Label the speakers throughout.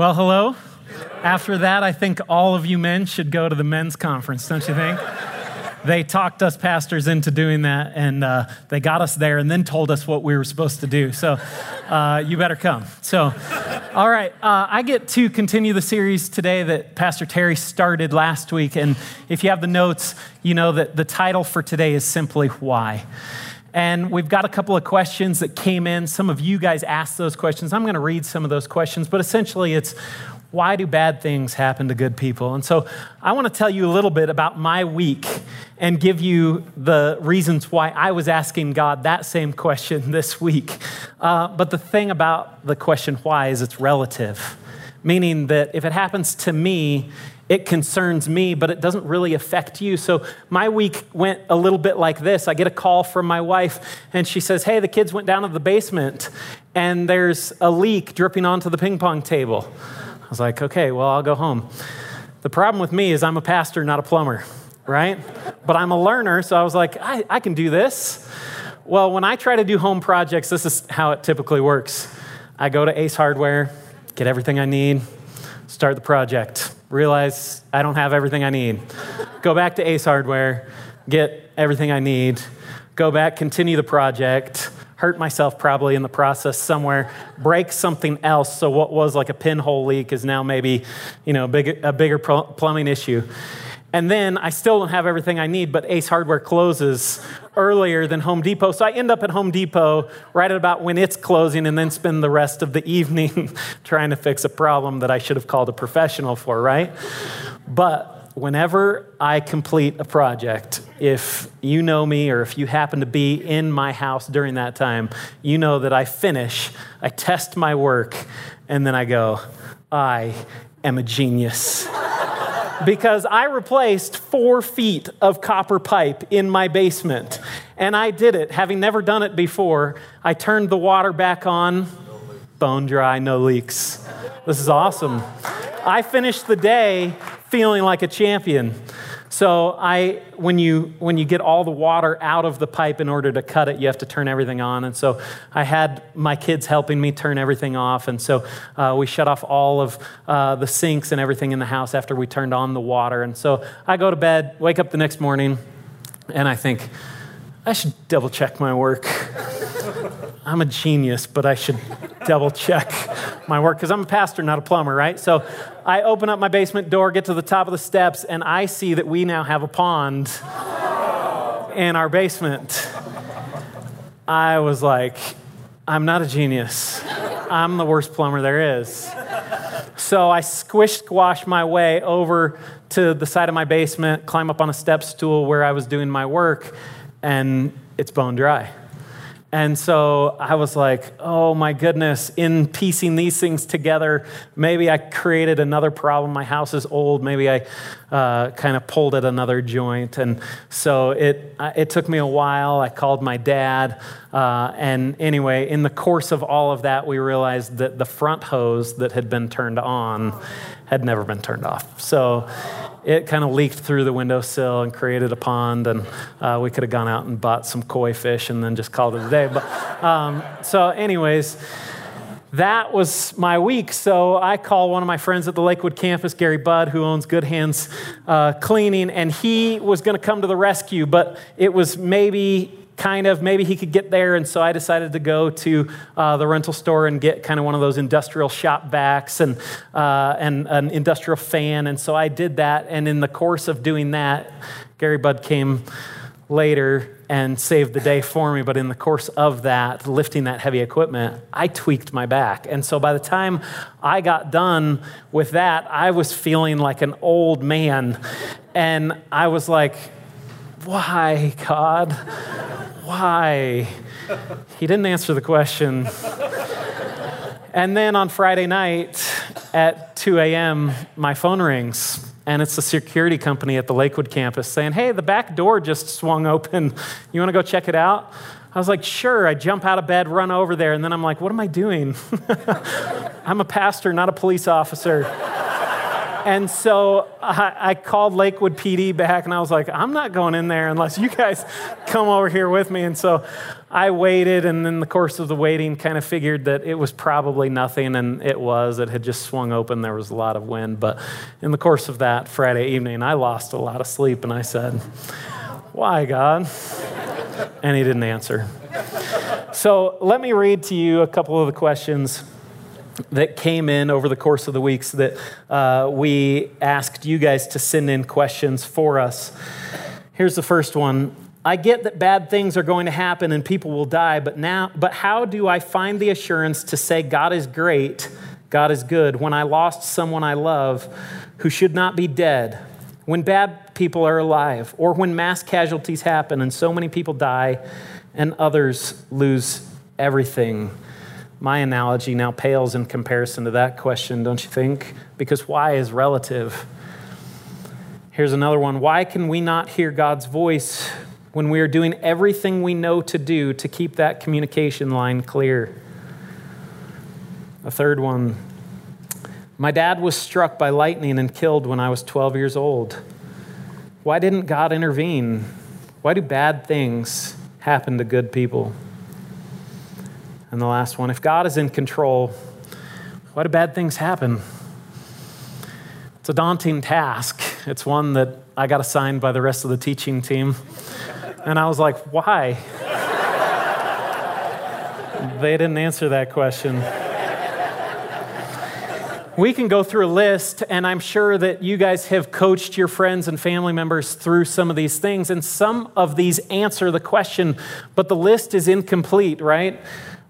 Speaker 1: Well, hello. After that, I think all of you men should go to the men's conference, don't you think? they talked us pastors into doing that, and uh, they got us there and then told us what we were supposed to do. So uh, you better come. So, all right, uh, I get to continue the series today that Pastor Terry started last week. And if you have the notes, you know that the title for today is simply Why. And we've got a couple of questions that came in. Some of you guys asked those questions. I'm going to read some of those questions, but essentially it's why do bad things happen to good people? And so I want to tell you a little bit about my week and give you the reasons why I was asking God that same question this week. Uh, but the thing about the question why is it's relative, meaning that if it happens to me, it concerns me, but it doesn't really affect you. So my week went a little bit like this. I get a call from my wife, and she says, Hey, the kids went down to the basement, and there's a leak dripping onto the ping pong table. I was like, Okay, well, I'll go home. The problem with me is I'm a pastor, not a plumber, right? But I'm a learner, so I was like, I, I can do this. Well, when I try to do home projects, this is how it typically works. I go to Ace Hardware, get everything I need, start the project realize I don't have everything I need. Go back to Ace Hardware, get everything I need, go back, continue the project, hurt myself probably in the process somewhere, break something else. So what was like a pinhole leak is now maybe, you know, big, a bigger plumbing issue. And then I still don't have everything I need, but Ace Hardware closes earlier than Home Depot. So I end up at Home Depot right at about when it's closing and then spend the rest of the evening trying to fix a problem that I should have called a professional for, right? But whenever I complete a project, if you know me or if you happen to be in my house during that time, you know that I finish, I test my work, and then I go, I am a genius because I replaced four feet of copper pipe in my basement. And I did it, having never done it before. I turned the water back on, bone dry, no leaks. This is awesome. I finished the day feeling like a champion. So I, when you when you get all the water out of the pipe in order to cut it, you have to turn everything on. And so I had my kids helping me turn everything off. And so uh, we shut off all of uh, the sinks and everything in the house after we turned on the water. And so I go to bed, wake up the next morning, and I think I should double check my work. I'm a genius, but I should double check my work because I'm a pastor, not a plumber, right? So I open up my basement door, get to the top of the steps, and I see that we now have a pond in our basement. I was like, I'm not a genius. I'm the worst plumber there is. So I squish squash my way over to the side of my basement, climb up on a step stool where I was doing my work, and it's bone dry. And so I was like, oh my goodness, in piecing these things together, maybe I created another problem. My house is old. Maybe I uh, kind of pulled at another joint. And so it, it took me a while. I called my dad. Uh, and anyway, in the course of all of that, we realized that the front hose that had been turned on had never been turned off. So it kind of leaked through the windowsill and created a pond. And uh, we could have gone out and bought some koi fish and then just called it a day. But um, so, anyways, that was my week. So I call one of my friends at the Lakewood campus, Gary Budd, who owns Good Hands uh, Cleaning, and he was going to come to the rescue, but it was maybe kind of maybe he could get there. And so I decided to go to uh, the rental store and get kind of one of those industrial shop vacs and, uh, and an industrial fan. And so I did that. And in the course of doing that, Gary Budd came later and saved the day for me. But in the course of that, lifting that heavy equipment, I tweaked my back. And so by the time I got done with that, I was feeling like an old man. And I was like, why, God? Why? He didn't answer the question. And then on Friday night at 2 a.m., my phone rings, and it's the security company at the Lakewood campus saying, Hey, the back door just swung open. You want to go check it out? I was like, Sure. I jump out of bed, run over there, and then I'm like, What am I doing? I'm a pastor, not a police officer. and so I, I, called Lakewood PD back and I was like, I'm not going in there unless you guys come over here with me. And so I waited, and in the course of the waiting, kind of figured that it was probably nothing, and it was. It had just swung open. There was a lot of wind. But in the course of that Friday evening, I lost a lot of sleep, and I said, Why, God? And he didn't answer. So let me read to you a couple of the questions that came in over the course of the weeks that uh, we asked you guys to send in questions for us. Here's the first one. I get that bad things are going to happen and people will die, but now but how do I find the assurance to say God is great, God is good when I lost someone I love who should not be dead? When bad people are alive or when mass casualties happen and so many people die and others lose everything? My analogy now pales in comparison to that question, don't you think? Because why is relative. Here's another one Why can we not hear God's voice when we are doing everything we know to do to keep that communication line clear? A third one My dad was struck by lightning and killed when I was 12 years old. Why didn't God intervene? Why do bad things happen to good people? And the last one if God is in control, why do bad things happen? It's a daunting task. It's one that I got assigned by the rest of the teaching team. And I was like, why? they didn't answer that question. We can go through a list, and I'm sure that you guys have coached your friends and family members through some of these things, and some of these answer the question, but the list is incomplete, right?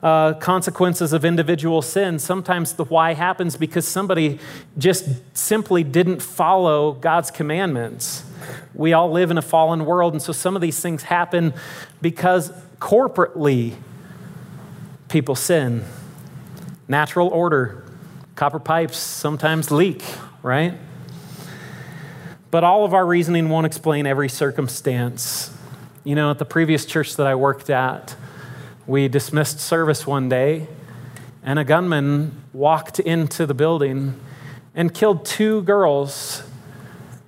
Speaker 1: Uh, consequences of individual sin. Sometimes the why happens because somebody just simply didn't follow God's commandments. We all live in a fallen world, and so some of these things happen because corporately people sin. Natural order, copper pipes sometimes leak, right? But all of our reasoning won't explain every circumstance. You know, at the previous church that I worked at, we dismissed service one day, and a gunman walked into the building and killed two girls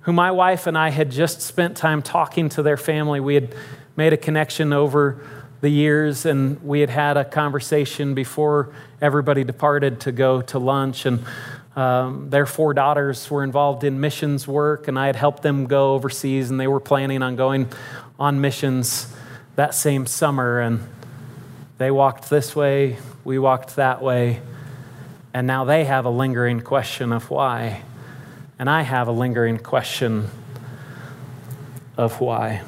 Speaker 1: who my wife and I had just spent time talking to their family. We had made a connection over the years, and we had had a conversation before everybody departed to go to lunch. And um, their four daughters were involved in missions work, and I had helped them go overseas, and they were planning on going on missions that same summer. And they walked this way, we walked that way, and now they have a lingering question of why. And I have a lingering question of why.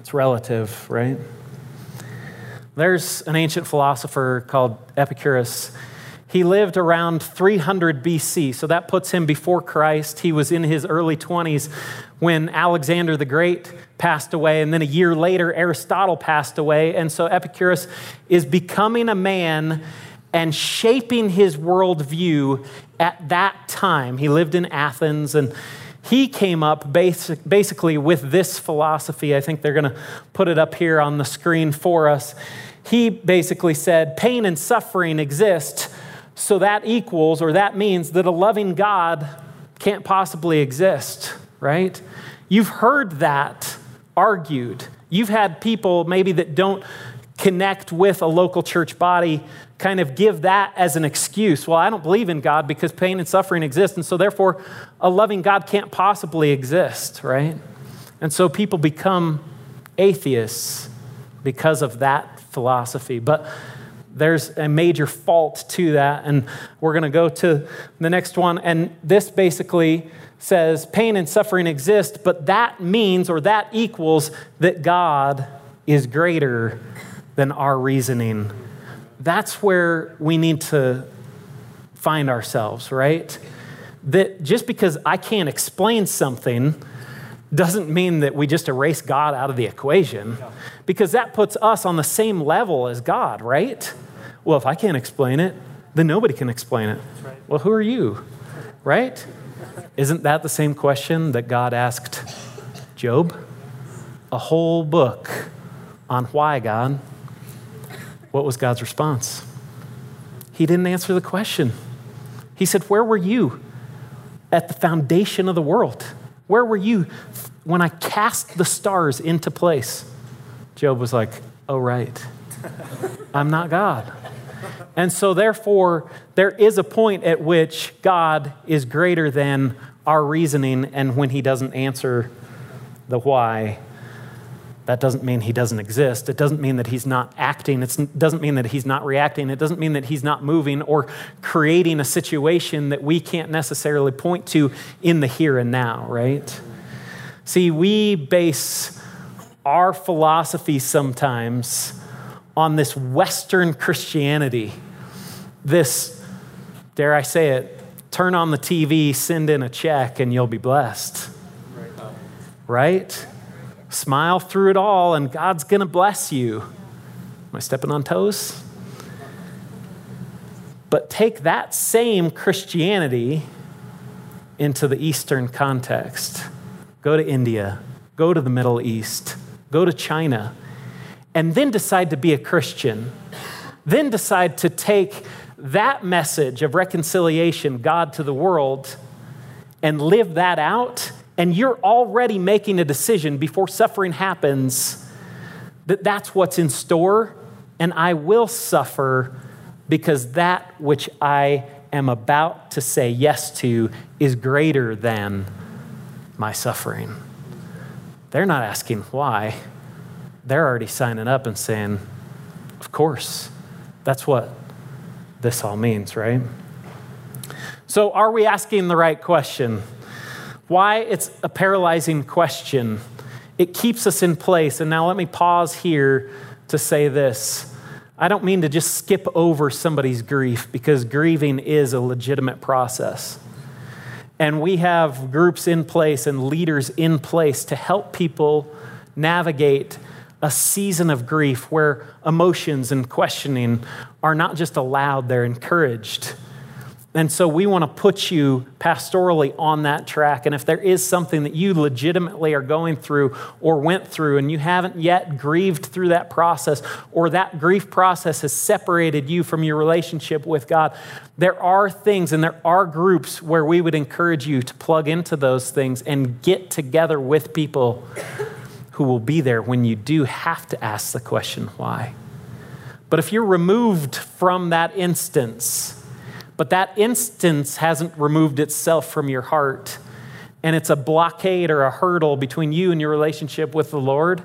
Speaker 1: It's relative, right? There's an ancient philosopher called Epicurus. He lived around 300 BC, so that puts him before Christ. He was in his early 20s when Alexander the Great passed away, and then a year later, Aristotle passed away. And so Epicurus is becoming a man and shaping his worldview at that time. He lived in Athens and he came up basic, basically with this philosophy. I think they're going to put it up here on the screen for us. He basically said pain and suffering exist, so that equals or that means that a loving God can't possibly exist, right? You've heard that argued. You've had people maybe that don't connect with a local church body kind of give that as an excuse. Well, I don't believe in God because pain and suffering exist, and so therefore a loving God can't possibly exist, right? And so people become atheists because of that philosophy. But there's a major fault to that, and we're going to go to the next one. And this basically says pain and suffering exist, but that means or that equals that God is greater than our reasoning. That's where we need to find ourselves, right? That just because I can't explain something doesn't mean that we just erase God out of the equation, because that puts us on the same level as God, right? Well, if I can't explain it, then nobody can explain it. Well, who are you, right? Isn't that the same question that God asked Job? A whole book on why, God. What was God's response? He didn't answer the question. He said, Where were you at the foundation of the world? Where were you when I cast the stars into place? Job was like, Oh, right. I'm not God. And so, therefore, there is a point at which God is greater than our reasoning, and when He doesn't answer the why, that doesn't mean He doesn't exist. It doesn't mean that He's not acting. It doesn't mean that He's not reacting. It doesn't mean that He's not moving or creating a situation that we can't necessarily point to in the here and now, right? See, we base our philosophy sometimes on this Western Christianity, this, dare I say it, turn on the TV, send in a check, and you'll be blessed. Right? Smile through it all, and God's going to bless you. Am I stepping on toes? But take that same Christianity into the Eastern context. Go to India, go to the Middle East, go to China and then decide to be a Christian, then decide to take that message of reconciliation, God to the world, and live that out, and you're already making a decision before suffering happens that that's what's in store, and I will suffer because that which I am about to say yes to is greater than my suffering. They're not asking why they're already signing up and saying, Of course, that's what this all means, right? So, are we asking the right question? Why it's a paralyzing question. It keeps us in place. And now let me pause here to say this. I don't mean to just skip over somebody's grief because grieving is a legitimate process. And we have groups in place and leaders in place to help people navigate a season of grief where emotions and questioning are not just allowed, they're encouraged. And so we want to put you pastorally on that track. And if there is something that you legitimately are going through or went through and you haven't yet grieved through that process, or that grief process has separated you from your relationship with God, there are things and there are groups where we would encourage you to plug into those things and get together with people who will be there when you do have to ask the question, why? But if you're removed from that instance, but that instance hasn't removed itself from your heart, and it's a blockade or a hurdle between you and your relationship with the Lord,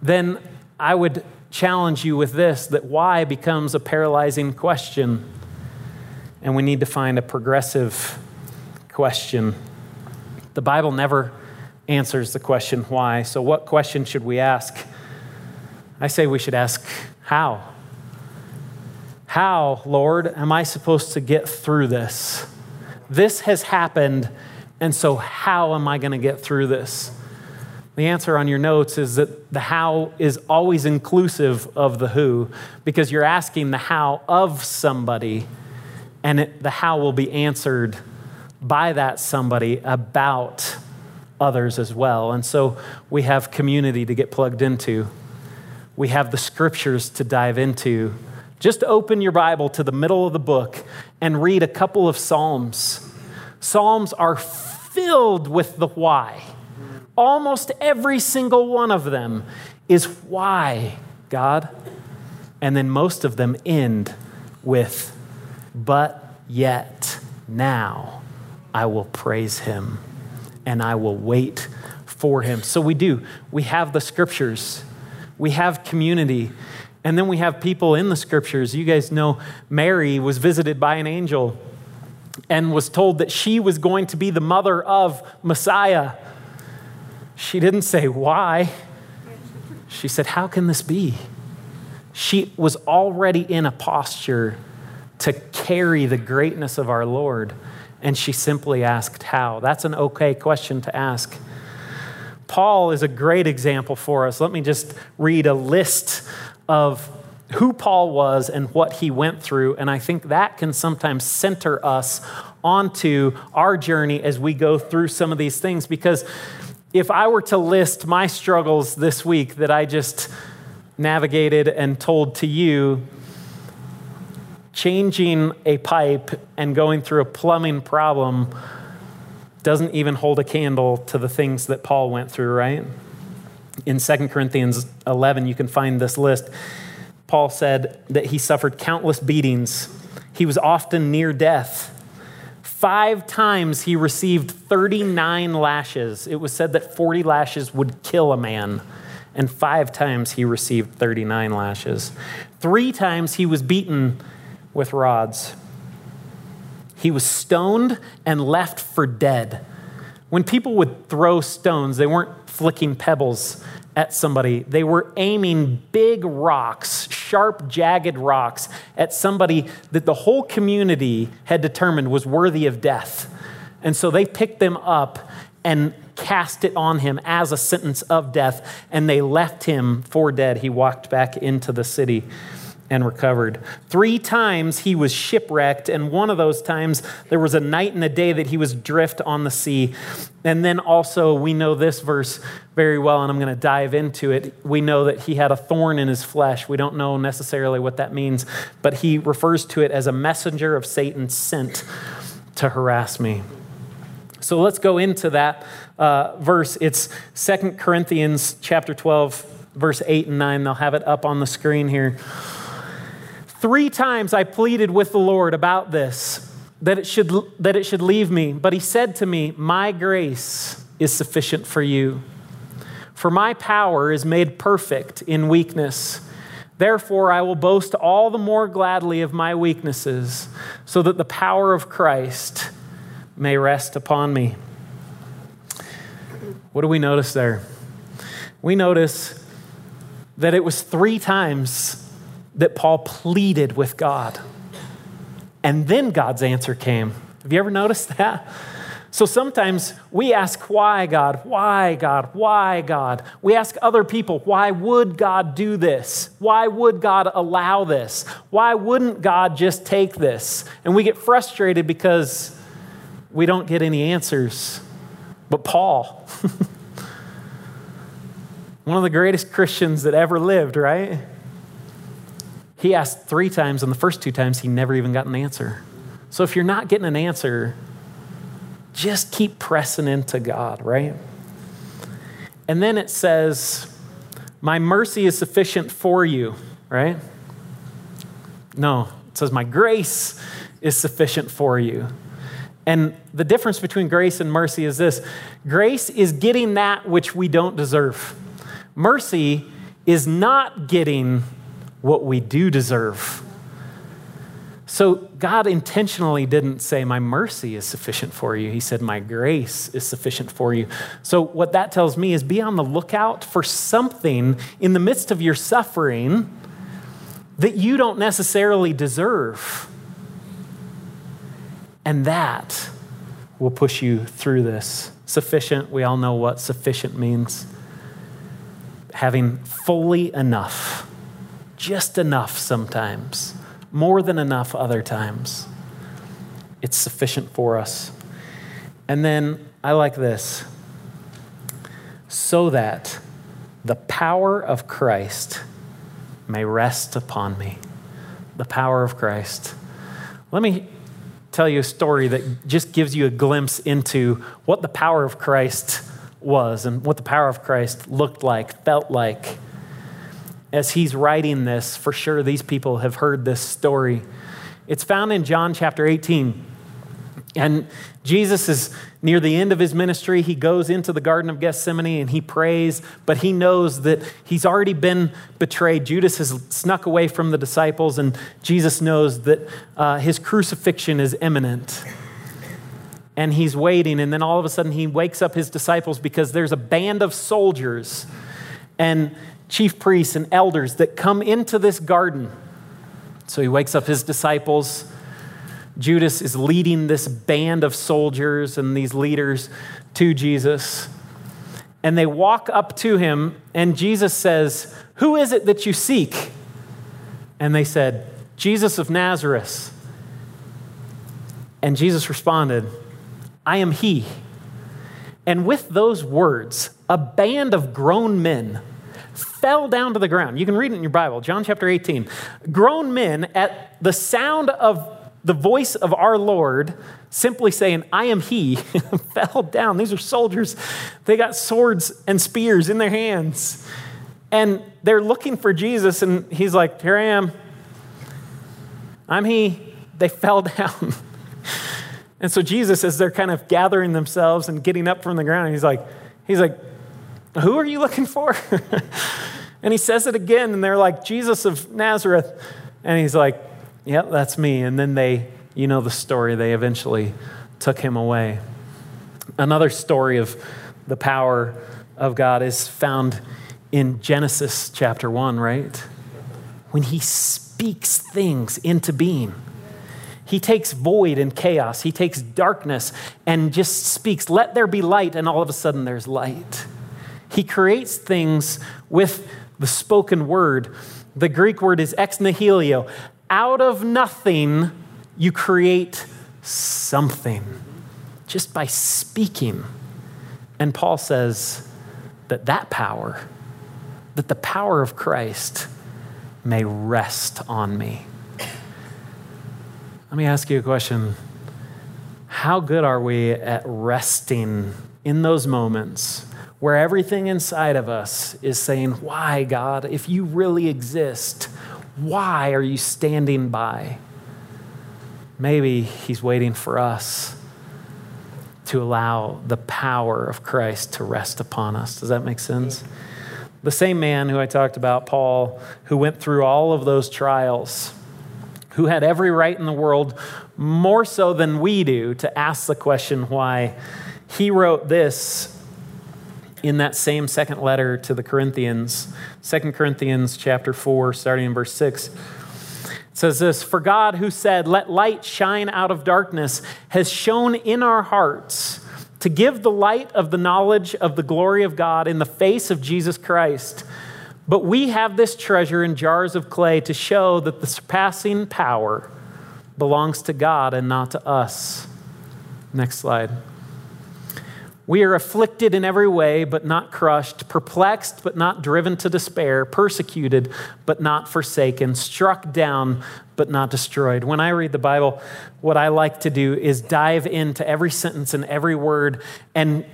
Speaker 1: then I would challenge you with this that why becomes a paralyzing question. And we need to find a progressive question. The Bible never answers the question why. So, what question should we ask? I say we should ask how. How, Lord, am I supposed to get through this? This has happened, and so how am I going to get through this? The answer on your notes is that the how is always inclusive of the who because you're asking the how of somebody, and it, the how will be answered by that somebody about others as well. And so we have community to get plugged into, we have the scriptures to dive into. Just open your Bible to the middle of the book and read a couple of Psalms. Psalms are filled with the why. Almost every single one of them is why, God. And then most of them end with, but yet now I will praise him and I will wait for him. So we do. We have the scriptures, we have community, and then we have people in the scriptures. You guys know Mary was visited by an angel and was told that she was going to be the mother of Messiah. She didn't say why. She said, How can this be? She was already in a posture to carry the greatness of our Lord and she simply asked how. That's an okay question to ask. Paul is a great example for us. Let me just read a list of who Paul was and what he went through, and I think that can sometimes center us onto our journey as we go through some of these things. Because if I were to list my struggles this week that I just navigated and told to you, changing a pipe and going through a plumbing problem doesn't even hold a candle to the things that Paul went through, right? In 2 Corinthians 11, you can find this list. Paul said that he suffered countless beatings. He was often near death. Five times he received 39 lashes. It was said that 40 lashes would kill a man, and five times he received 39 lashes. Three times he was beaten with rods. He was stoned and left for dead. When people would throw stones, they weren't flicking pebbles at somebody, they were aiming big rocks, sharp, jagged rocks, at somebody that the whole community had determined was worthy of death. And so they picked them up and cast it on him as a sentence of death, and they left him for dead. He walked back into the city and recovered. Three times he was shipwrecked, and one of those times there was a night and a day that he was drift on the sea. And then also, we know this verse very well, and I'm going to dive into it. We know that he had a thorn in his flesh. We don't know necessarily what that means, but he refers to it as a messenger of Satan sent to harass me. So let's go into that uh, verse. It's Second Corinthians chapter 12, verse 8 and 9. They'll have it up on the screen here. Three times I pleaded with the Lord about this, that it should, that it should leave me. But he said to me, My grace is sufficient for you. For my power is made perfect in weakness. Therefore, I will boast all the more gladly of my weaknesses, so that the power of Christ may rest upon me. What do we notice there? We notice that it was three times that Paul pleaded with God. And then God's answer came. Have you ever noticed that? So sometimes we ask, why, God? Why, God? Why, God? We ask other people, why would God do this? Why would God allow this? Why wouldn't God just take this? And we get frustrated because we don't get any answers. But Paul, one of the greatest Christians that ever lived, right? He asked three times, and the first two times he never even got an answer. So if you're not getting an answer, just keep pressing into God, right? And then it says, My mercy is sufficient for you, right? No, it says, My grace is sufficient for you. And the difference between grace and mercy is this grace is getting that which we don't deserve, mercy is not getting what we do deserve. So God intentionally didn't say, My mercy is sufficient for you. He said, My grace is sufficient for you. So, what that tells me is be on the lookout for something in the midst of your suffering that you don't necessarily deserve. And that will push you through this. Sufficient, we all know what sufficient means. Having fully enough just enough sometimes, more than enough other times. It's sufficient for us. And then I like this so that the power of Christ may rest upon me. The power of Christ. Let me tell you a story that just gives you a glimpse into what the power of Christ was and what the power of Christ looked like, felt like as he's writing this, for sure these people have heard this story. It's found in John chapter 18. And Jesus is near the end of his ministry. He goes into the Garden of Gethsemane and he prays, but he knows that he's already been betrayed. Judas has snuck away from the disciples, and Jesus knows that uh, his crucifixion is imminent. And he's waiting, and then all of a sudden he wakes up his disciples because there's a band of soldiers. And chief priests and elders that come into this garden. So he wakes up his disciples. Judas is leading this band of soldiers and these leaders to Jesus. And they walk up to him, and Jesus says, Who is it that you seek? And they said, Jesus of Nazareth. And Jesus responded, I am he. And with those words, a band of grown men fell down to the ground. You can read it in your Bible, John chapter 18. Grown men, at the sound of the voice of our Lord simply saying, I am He, fell down. These are soldiers. They got swords and spears in their hands. And they're looking for Jesus, and He's like, Here I am. I'm He. They fell down. and so Jesus, as they're kind of gathering themselves and getting up from the ground, He's like, He's like, Who are you looking for? and He says it again, and they're like, Jesus of Nazareth. And He's like, Yep, that's me. And then they, you know the story, they eventually took him away. Another story of the power of God is found in Genesis chapter 1, right? When he speaks things into being. He takes void and chaos, he takes darkness and just speaks, let there be light, and all of a sudden there's light. He creates things with the spoken word. The Greek word is ex nihilo, out of nothing, you create something just by speaking. And Paul says that that power, that the power of Christ may rest on me. Let me ask you a question. How good are we at resting in those moments where everything inside of us is saying, Why, God, if you really exist, why are you standing by? Maybe He's waiting for us to allow the power of Christ to rest upon us. Does that make sense? The same man who I talked about, Paul, who went through all of those trials, who had every right in the world, more so than we do, to ask the question why, he wrote this in that same second letter to the Corinthians, 2 Corinthians chapter 4, starting in verse 6. It says this For God, who said, Let light shine out of darkness, has shone in our hearts to give the light of the knowledge of the glory of God in the face of Jesus Christ. But we have this treasure in jars of clay to show that the surpassing power belongs to God and not to us. Next slide. We are afflicted in every way, but not crushed, perplexed, but not driven to despair, persecuted, but not forsaken, struck down, but not destroyed. When I read the Bible, what I like to do is dive into every sentence and every word and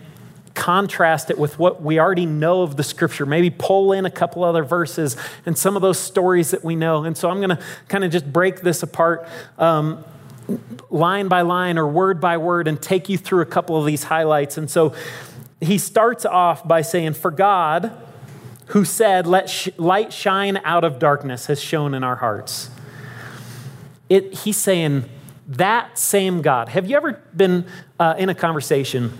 Speaker 1: contrast it with what we already know of the scripture, maybe pull in a couple other verses and some of those stories that we know. And so I'm going to kind of just break this apart. Um, line by line or word by word and take you through a couple of these highlights. And so he starts off by saying, For God, who said, Let sh- light shine out of darkness, has shone in our hearts. It, he's saying, That same God. Have you ever been uh, in a conversation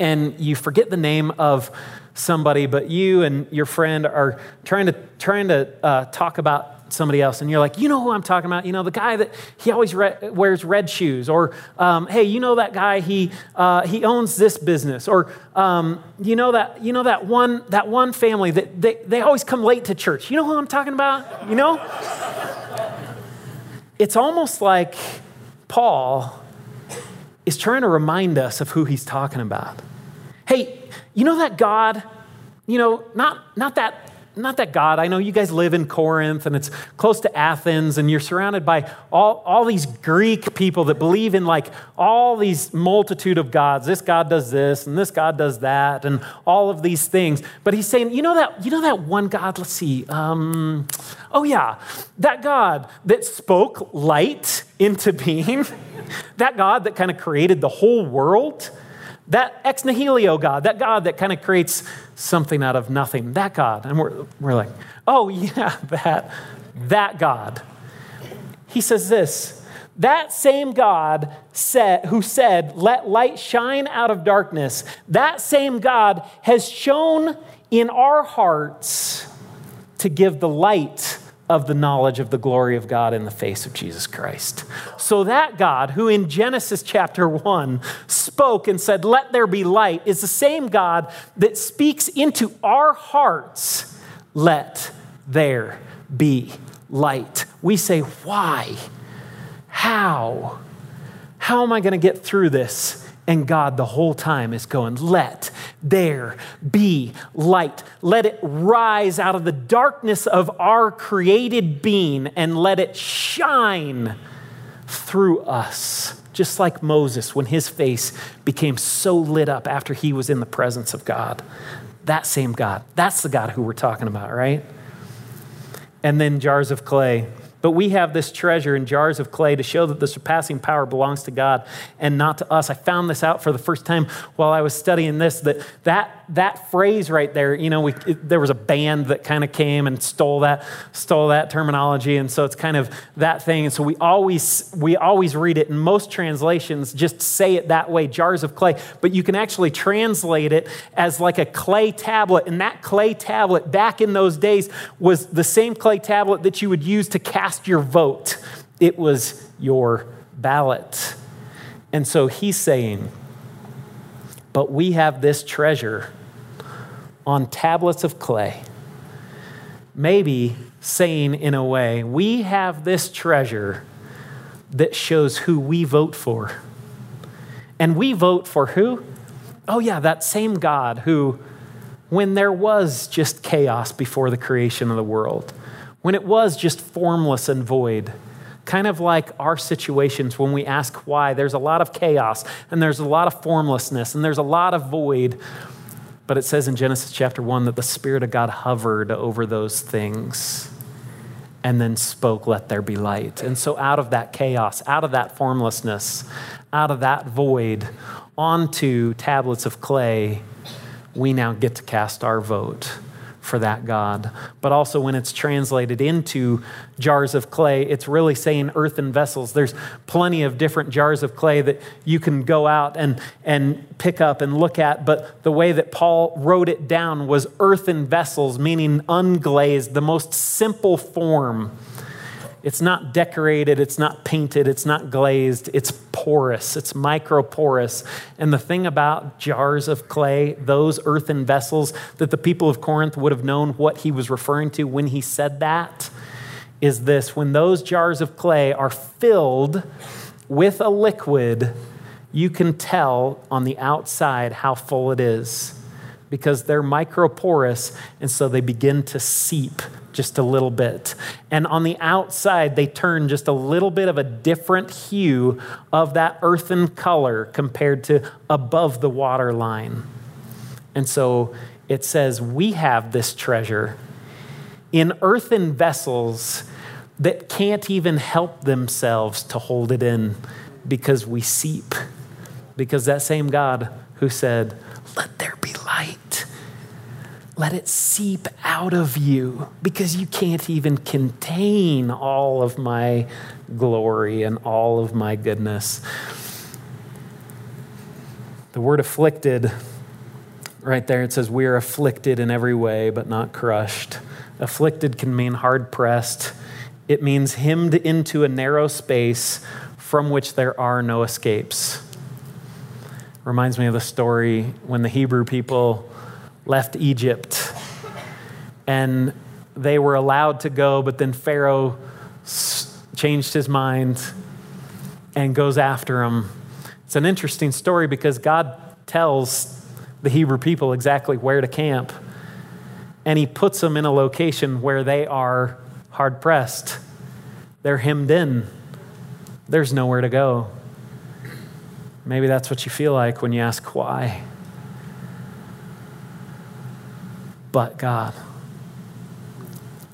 Speaker 1: and you forget the name of somebody, but you and your friend are trying to, trying to uh, talk about somebody else and you're like, you know who I'm talking about? You know, the guy that he always re- wears red shoes. Or, um, hey, you know that guy, he, uh, he owns this business. Or, um, you, know that, you know that one, that one family that they, they always come late to church. You know who I'm talking about? You know? it's almost like Paul is trying to remind us of who he's talking about. Hey, you know that God, you know, not, not that not that God, I know you guys live in Corinth and it's close to Athens and you're surrounded by all, all these Greek people that believe in like all these multitude of gods. This God does this and this God does that and all of these things. But he's saying, you know that, you know that one God, let's see, um, oh yeah, that God that spoke light into being, that God that kind of created the whole world that ex nihilo God, that God that kind of creates something out of nothing, that God. And we're, we're like, oh, yeah, that, that God. He says this that same God said, who said, Let light shine out of darkness, that same God has shone in our hearts to give the light of the knowledge of the glory of God in the face of Jesus Christ. So, that God who in Genesis chapter 1 spoke and said, Let there be light, is the same God that speaks into our hearts, Let there be light. We say, Why? How? How am I going to get through this? And God, the whole time, is going, Let there be light. Let it rise out of the darkness of our created being and let it shine through us, just like Moses when his face became so lit up after he was in the presence of God. That same God. That's the God who we're talking about, right? And then jars of clay. But we have this treasure in jars of clay to show that the surpassing power belongs to God and not to us. I found this out for the first time while I was studying this that that, that phrase right there, you know, we, it, there was a band that kind of came and stole that, stole that terminology. And so it's kind of that thing. And so we always, we always read it in most translations, just say it that way, jars of clay. But you can actually translate it as like a clay tablet. And that clay tablet back in those days was the same clay tablet that you would use to cast cast your vote, it was your ballot. And so he's saying, But we have this treasure on tablets of clay. Maybe saying in a way, we have this treasure that shows who we vote for. And we vote for who? Oh, yeah, that same God who, when there was just chaos before the creation of the world, when it was just formless and void. Kind of like our situations when we ask why. There's a lot of chaos and there's a lot of formlessness and there's a lot of void. But it says in Genesis chapter 1 that the Spirit of God hovered over those things and then spoke, Let there be light. And so, out of that chaos, out of that formlessness, out of that void, onto tablets of clay, we now get to cast our vote for that God. But also, when it's translated into jars of clay, it's really saying earthen vessels. There's plenty of different jars of clay that you can go out and, and pick up and look at. But the way that Paul wrote it down was earthen vessels, meaning unglazed, the most simple form it's not decorated, it's not painted, it's not glazed, it's porous, it's microporous. And the thing about jars of clay, those earthen vessels, that the people of Corinth would have known what he was referring to when he said that, is this when those jars of clay are filled with a liquid, you can tell on the outside how full it is because they're microporous and so they begin to seep just a little bit. And on the outside, they turn just a little bit of a different hue of that earthen color compared to above the water line. And so it says, We have this treasure in earthen vessels that can't even help themselves to hold it in because we seep. Because that same God who said, Let there be let it seep out of you because you can't even contain all of my glory and all of my goodness. The word afflicted, right there, it says, We are afflicted in every way, but not crushed. Afflicted can mean hard pressed, it means hemmed into a narrow space from which there are no escapes. Reminds me of the story when the Hebrew people left Egypt and they were allowed to go, but then Pharaoh changed his mind and goes after them. It's an interesting story because God tells the Hebrew people exactly where to camp, and He puts them in a location where they are hard pressed. They're hemmed in, there's nowhere to go. Maybe that's what you feel like when you ask why. But God.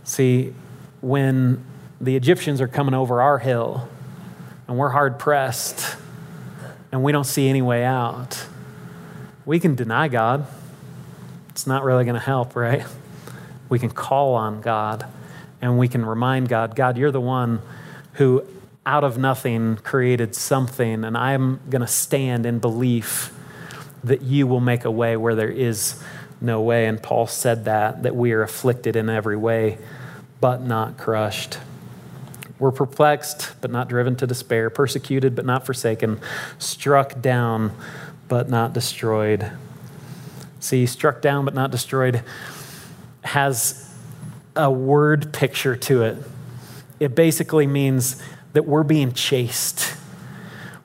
Speaker 1: See, when the Egyptians are coming over our hill and we're hard pressed and we don't see any way out, we can deny God. It's not really going to help, right? We can call on God and we can remind God, God, you're the one who out of nothing created something, and I'm going to stand in belief that you will make a way where there is no way. And Paul said that, that we are afflicted in every way, but not crushed. We're perplexed, but not driven to despair, persecuted, but not forsaken, struck down, but not destroyed. See, struck down, but not destroyed has a word picture to it. It basically means that we're being chased.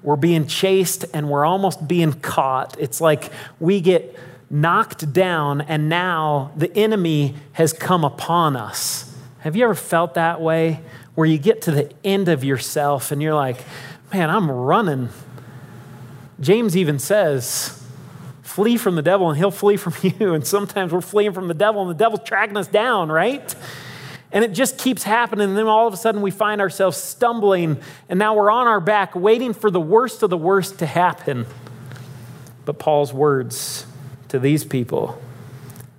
Speaker 1: We're being chased and we're almost being caught. It's like we get knocked down, and now the enemy has come upon us. Have you ever felt that way? where you get to the end of yourself and you're like, man, I'm running. James even says, flee from the devil and he'll flee from you. And sometimes we're fleeing from the devil and the devil's tracking us down, right? And it just keeps happening. And then all of a sudden we find ourselves stumbling and now we're on our back waiting for the worst of the worst to happen. But Paul's words to these people,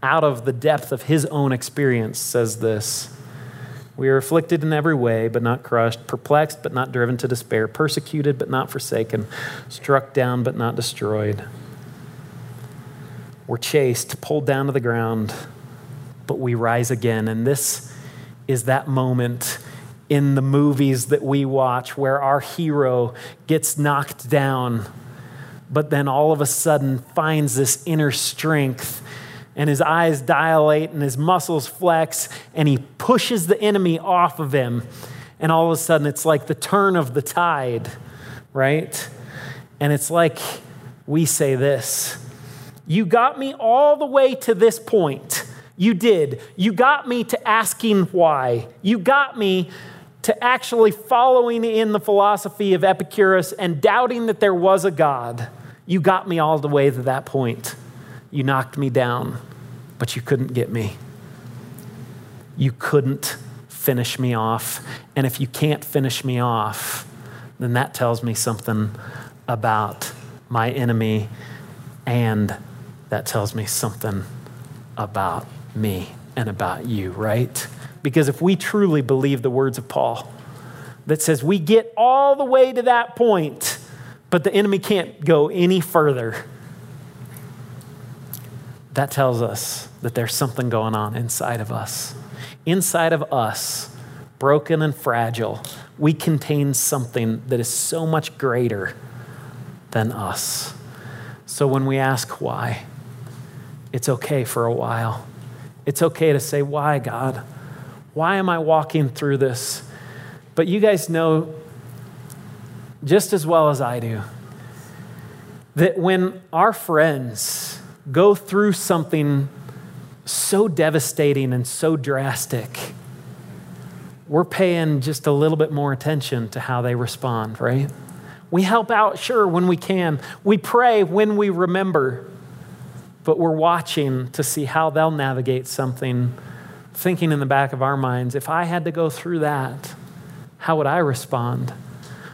Speaker 1: out of the depth of his own experience, says this we are afflicted in every way, but not crushed, perplexed, but not driven to despair, persecuted, but not forsaken, struck down, but not destroyed. We're chased, pulled down to the ground, but we rise again. And this is that moment in the movies that we watch where our hero gets knocked down, but then all of a sudden finds this inner strength and his eyes dilate and his muscles flex and he pushes the enemy off of him. And all of a sudden, it's like the turn of the tide, right? And it's like we say this You got me all the way to this point. You did. You got me to asking why. You got me to actually following in the philosophy of Epicurus and doubting that there was a God. You got me all the way to that point. You knocked me down but you couldn't get me. You couldn't finish me off. And if you can't finish me off, then that tells me something about my enemy, and that tells me something about me and about you, right? Because if we truly believe the words of Paul that says we get all the way to that point, but the enemy can't go any further, that tells us that there's something going on inside of us. Inside of us, broken and fragile, we contain something that is so much greater than us. So when we ask why, it's okay for a while. It's okay to say, Why, God? Why am I walking through this? But you guys know just as well as I do that when our friends go through something so devastating and so drastic, we're paying just a little bit more attention to how they respond, right? We help out, sure, when we can. We pray when we remember, but we're watching to see how they'll navigate something, thinking in the back of our minds, if I had to go through that, how would I respond?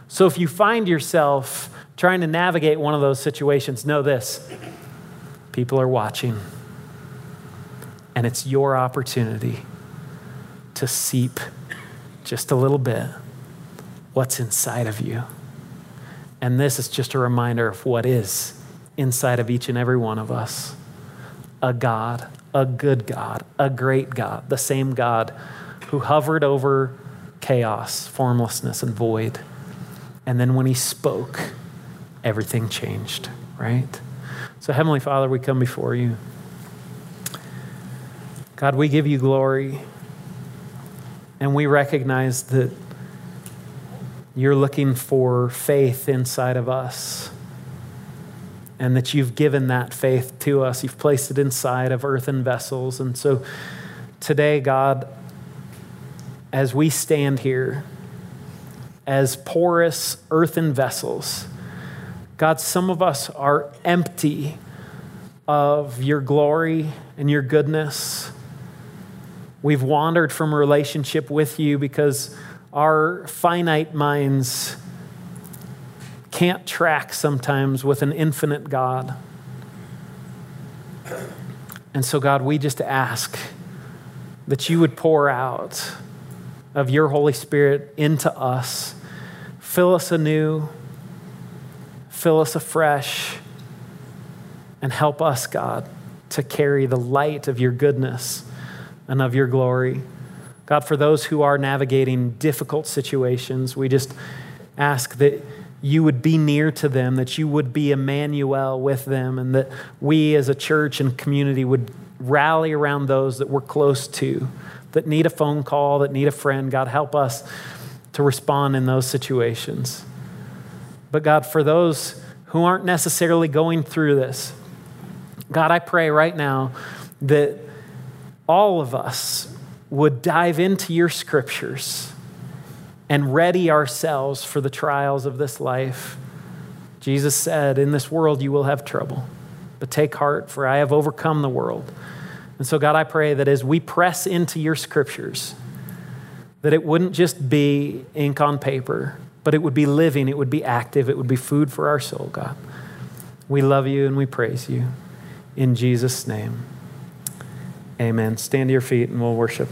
Speaker 1: So if you find yourself trying to navigate one of those situations, know this people are watching. And it's your opportunity to seep just a little bit what's inside of you. And this is just a reminder of what is inside of each and every one of us a God, a good God, a great God, the same God who hovered over chaos, formlessness, and void. And then when he spoke, everything changed, right? So, Heavenly Father, we come before you. God, we give you glory. And we recognize that you're looking for faith inside of us. And that you've given that faith to us. You've placed it inside of earthen vessels. And so today, God, as we stand here as porous earthen vessels, God, some of us are empty of your glory and your goodness. We've wandered from relationship with you because our finite minds can't track sometimes with an infinite God. And so, God, we just ask that you would pour out of your Holy Spirit into us. Fill us anew, fill us afresh, and help us, God, to carry the light of your goodness and of your glory. God, for those who are navigating difficult situations, we just ask that you would be near to them, that you would be Emmanuel with them, and that we as a church and community would rally around those that we're close to, that need a phone call, that need a friend. God, help us to respond in those situations. But God, for those who aren't necessarily going through this, God, I pray right now that all of us would dive into your scriptures and ready ourselves for the trials of this life. Jesus said, In this world you will have trouble, but take heart, for I have overcome the world. And so, God, I pray that as we press into your scriptures, that it wouldn't just be ink on paper, but it would be living, it would be active, it would be food for our soul, God. We love you and we praise you. In Jesus' name, amen. Stand to your feet and we'll worship.